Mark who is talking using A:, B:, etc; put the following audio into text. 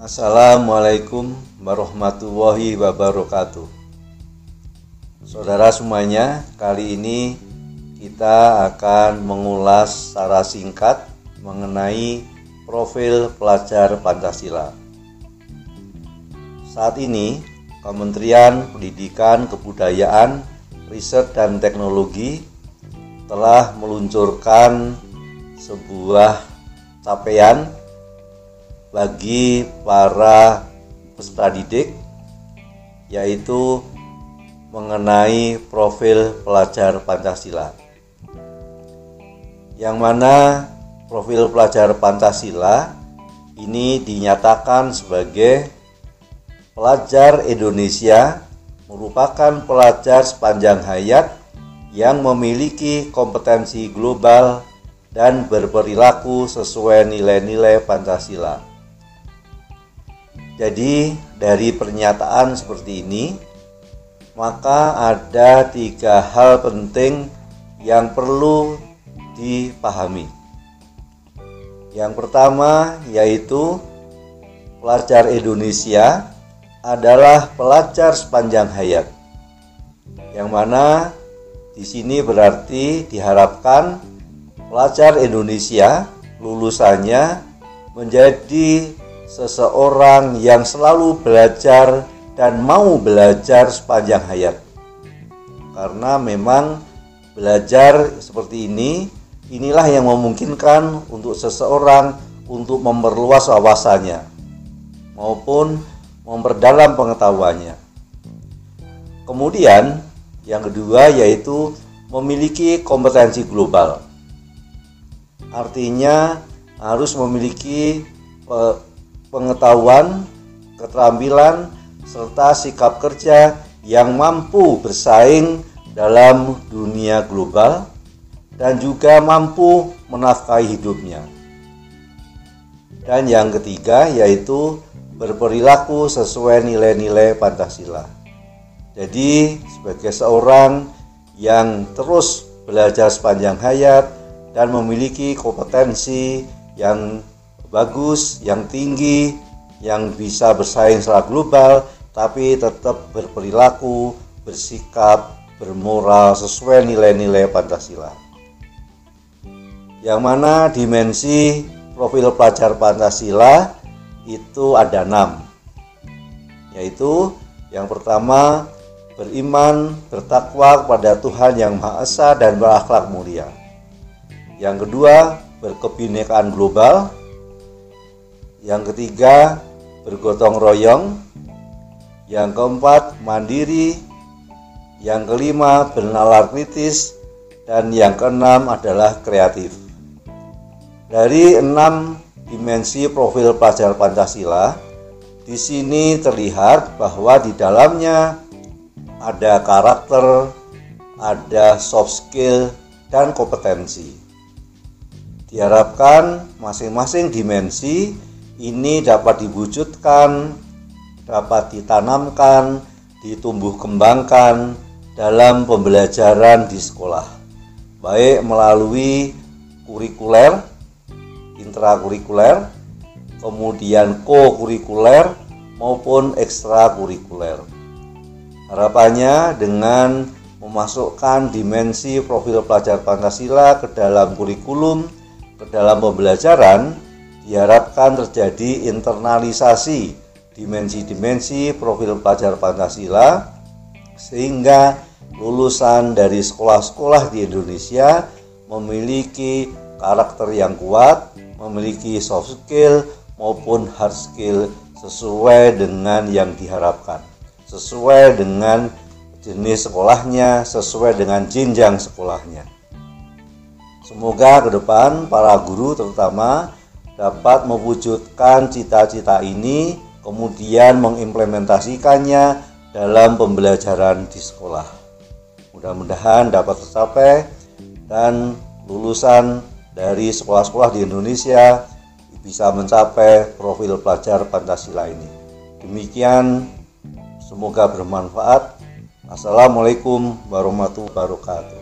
A: Assalamualaikum warahmatullahi wabarakatuh. Saudara semuanya, kali ini kita akan mengulas secara singkat mengenai profil pelajar Pancasila. Saat ini, Kementerian Pendidikan, Kebudayaan, Riset dan Teknologi telah meluncurkan sebuah capaian bagi para peserta didik yaitu mengenai profil pelajar Pancasila. Yang mana profil pelajar Pancasila ini dinyatakan sebagai pelajar Indonesia merupakan pelajar sepanjang hayat yang memiliki kompetensi global dan berperilaku sesuai nilai-nilai Pancasila. Jadi dari pernyataan seperti ini, maka ada tiga hal penting yang perlu dipahami. Yang pertama yaitu pelajar Indonesia adalah pelajar sepanjang hayat. Yang mana di sini berarti diharapkan pelajar Indonesia lulusannya menjadi seseorang yang selalu belajar dan mau belajar sepanjang hayat. Karena memang belajar seperti ini, inilah yang memungkinkan untuk seseorang untuk memperluas wawasannya maupun memperdalam pengetahuannya. Kemudian, yang kedua yaitu memiliki kompetensi global. Artinya harus memiliki pengetahuan, keterampilan, serta sikap kerja yang mampu bersaing dalam dunia global dan juga mampu menafkahi hidupnya. Dan yang ketiga yaitu berperilaku sesuai nilai-nilai Pancasila. Jadi, sebagai seorang yang terus belajar sepanjang hayat dan memiliki kompetensi yang bagus, yang tinggi, yang bisa bersaing secara global, tapi tetap berperilaku, bersikap, bermoral sesuai nilai-nilai Pancasila. Yang mana dimensi profil pelajar Pancasila itu ada enam, yaitu yang pertama beriman, bertakwa kepada Tuhan yang Maha Esa dan berakhlak mulia. Yang kedua, berkebinekaan global, yang ketiga, bergotong royong. Yang keempat, mandiri. Yang kelima, bernalar kritis. Dan yang keenam adalah kreatif. Dari enam dimensi profil pelajar Pancasila, di sini terlihat bahwa di dalamnya ada karakter, ada soft skill, dan kompetensi. Diharapkan masing-masing dimensi ini dapat diwujudkan, dapat ditanamkan, ditumbuh kembangkan dalam pembelajaran di sekolah, baik melalui kurikuler, intrakurikuler, kemudian co-kurikuler maupun ekstrakurikuler. Harapannya dengan memasukkan dimensi profil pelajar Pancasila ke dalam kurikulum, ke dalam pembelajaran, diharapkan terjadi internalisasi dimensi-dimensi profil pelajar Pancasila sehingga lulusan dari sekolah-sekolah di Indonesia memiliki karakter yang kuat, memiliki soft skill maupun hard skill sesuai dengan yang diharapkan, sesuai dengan jenis sekolahnya, sesuai dengan jenjang sekolahnya. Semoga ke depan para guru terutama dapat mewujudkan cita-cita ini kemudian mengimplementasikannya dalam pembelajaran di sekolah. Mudah-mudahan dapat tercapai dan lulusan dari sekolah-sekolah di Indonesia bisa mencapai profil pelajar Pancasila ini. Demikian semoga bermanfaat. Assalamualaikum warahmatullahi wabarakatuh.